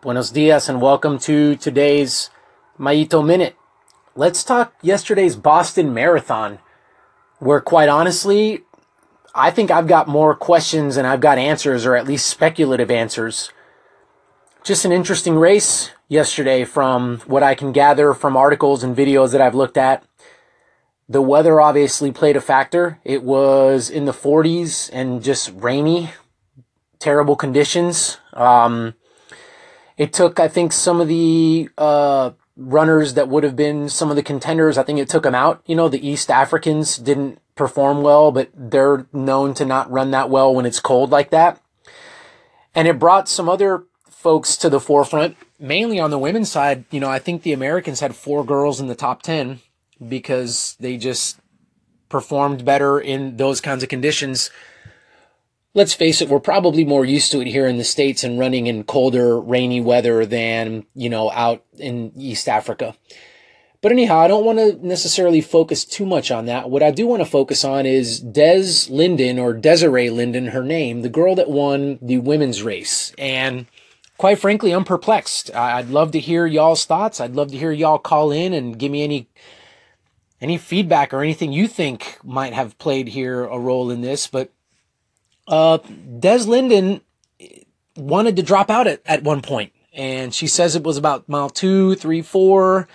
Buenos dias and welcome to today's Maito Minute. Let's talk yesterday's Boston Marathon, where quite honestly, I think I've got more questions and I've got answers, or at least speculative answers. Just an interesting race yesterday from what I can gather from articles and videos that I've looked at. The weather obviously played a factor. It was in the 40s and just rainy, terrible conditions. Um, it took, I think, some of the uh, runners that would have been some of the contenders. I think it took them out. You know, the East Africans didn't perform well, but they're known to not run that well when it's cold like that. And it brought some other folks to the forefront, mainly on the women's side. You know, I think the Americans had four girls in the top 10 because they just performed better in those kinds of conditions let's face it, we're probably more used to it here in the States and running in colder, rainy weather than, you know, out in East Africa. But anyhow, I don't want to necessarily focus too much on that. What I do want to focus on is Des Linden or Desiree Linden, her name, the girl that won the women's race. And quite frankly, I'm perplexed. I'd love to hear y'all's thoughts. I'd love to hear y'all call in and give me any any feedback or anything you think might have played here a role in this. But uh, Des Linden wanted to drop out at, at one point, and she says it was about mile two, three, four,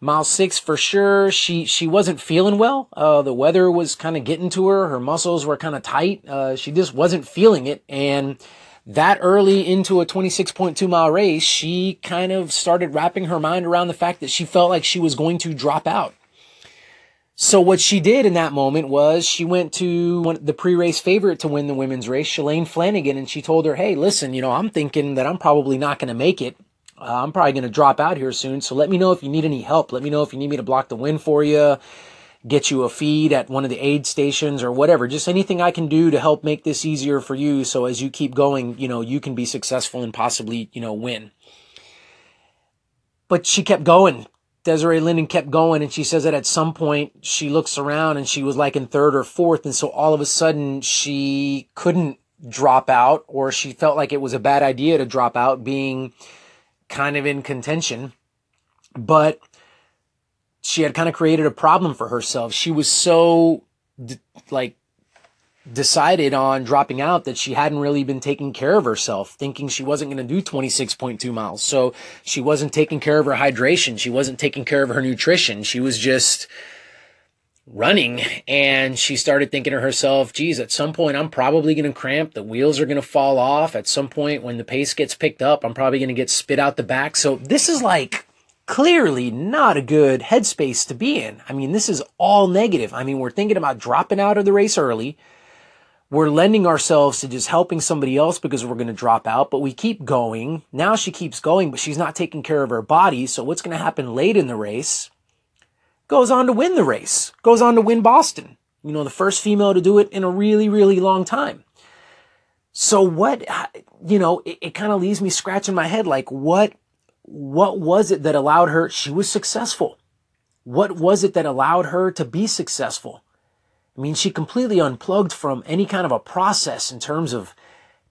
mile six for sure. She she wasn't feeling well. Uh, the weather was kind of getting to her. Her muscles were kind of tight. Uh, she just wasn't feeling it, and that early into a 26.2 mile race, she kind of started wrapping her mind around the fact that she felt like she was going to drop out. So what she did in that moment was she went to one, the pre-race favorite to win the women's race, Shalane Flanagan, and she told her, "Hey, listen, you know, I'm thinking that I'm probably not going to make it. Uh, I'm probably going to drop out here soon. So let me know if you need any help. Let me know if you need me to block the win for you, get you a feed at one of the aid stations or whatever. Just anything I can do to help make this easier for you. So as you keep going, you know, you can be successful and possibly, you know, win." But she kept going Desiree Linden kept going and she says that at some point she looks around and she was like in third or fourth. And so all of a sudden she couldn't drop out or she felt like it was a bad idea to drop out being kind of in contention. But she had kind of created a problem for herself. She was so like decided on dropping out that she hadn't really been taking care of herself, thinking she wasn't going to do 26.2 miles. So she wasn't taking care of her hydration. She wasn't taking care of her nutrition. She was just running and she started thinking to herself, geez, at some point I'm probably going to cramp. The wheels are going to fall off. At some point when the pace gets picked up, I'm probably going to get spit out the back. So this is like clearly not a good headspace to be in. I mean, this is all negative. I mean, we're thinking about dropping out of the race early we're lending ourselves to just helping somebody else because we're going to drop out, but we keep going. Now she keeps going, but she's not taking care of her body. So what's going to happen late in the race? Goes on to win the race, goes on to win Boston. You know, the first female to do it in a really, really long time. So what, you know, it, it kind of leaves me scratching my head like, what, what was it that allowed her? She was successful. What was it that allowed her to be successful? I mean, she completely unplugged from any kind of a process in terms of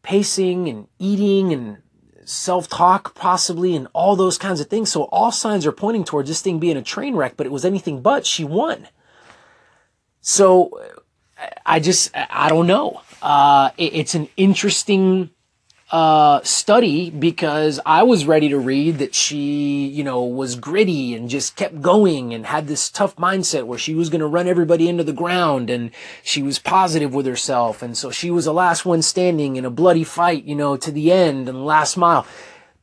pacing and eating and self talk, possibly, and all those kinds of things. So, all signs are pointing towards this thing being a train wreck, but it was anything but. She won. So, I just, I don't know. Uh, it's an interesting uh, study because I was ready to read that she, you know, was gritty and just kept going and had this tough mindset where she was going to run everybody into the ground and she was positive with herself. And so she was the last one standing in a bloody fight, you know, to the end and last mile.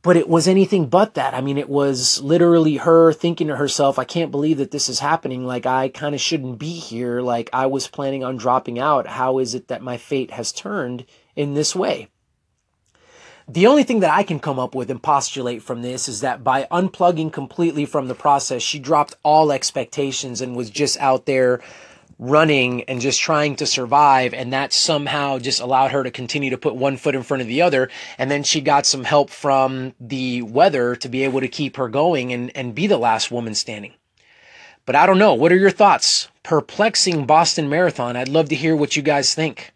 But it was anything but that. I mean, it was literally her thinking to herself, I can't believe that this is happening. Like, I kind of shouldn't be here. Like, I was planning on dropping out. How is it that my fate has turned in this way? The only thing that I can come up with and postulate from this is that by unplugging completely from the process, she dropped all expectations and was just out there running and just trying to survive. And that somehow just allowed her to continue to put one foot in front of the other. And then she got some help from the weather to be able to keep her going and, and be the last woman standing. But I don't know. What are your thoughts? Perplexing Boston Marathon. I'd love to hear what you guys think.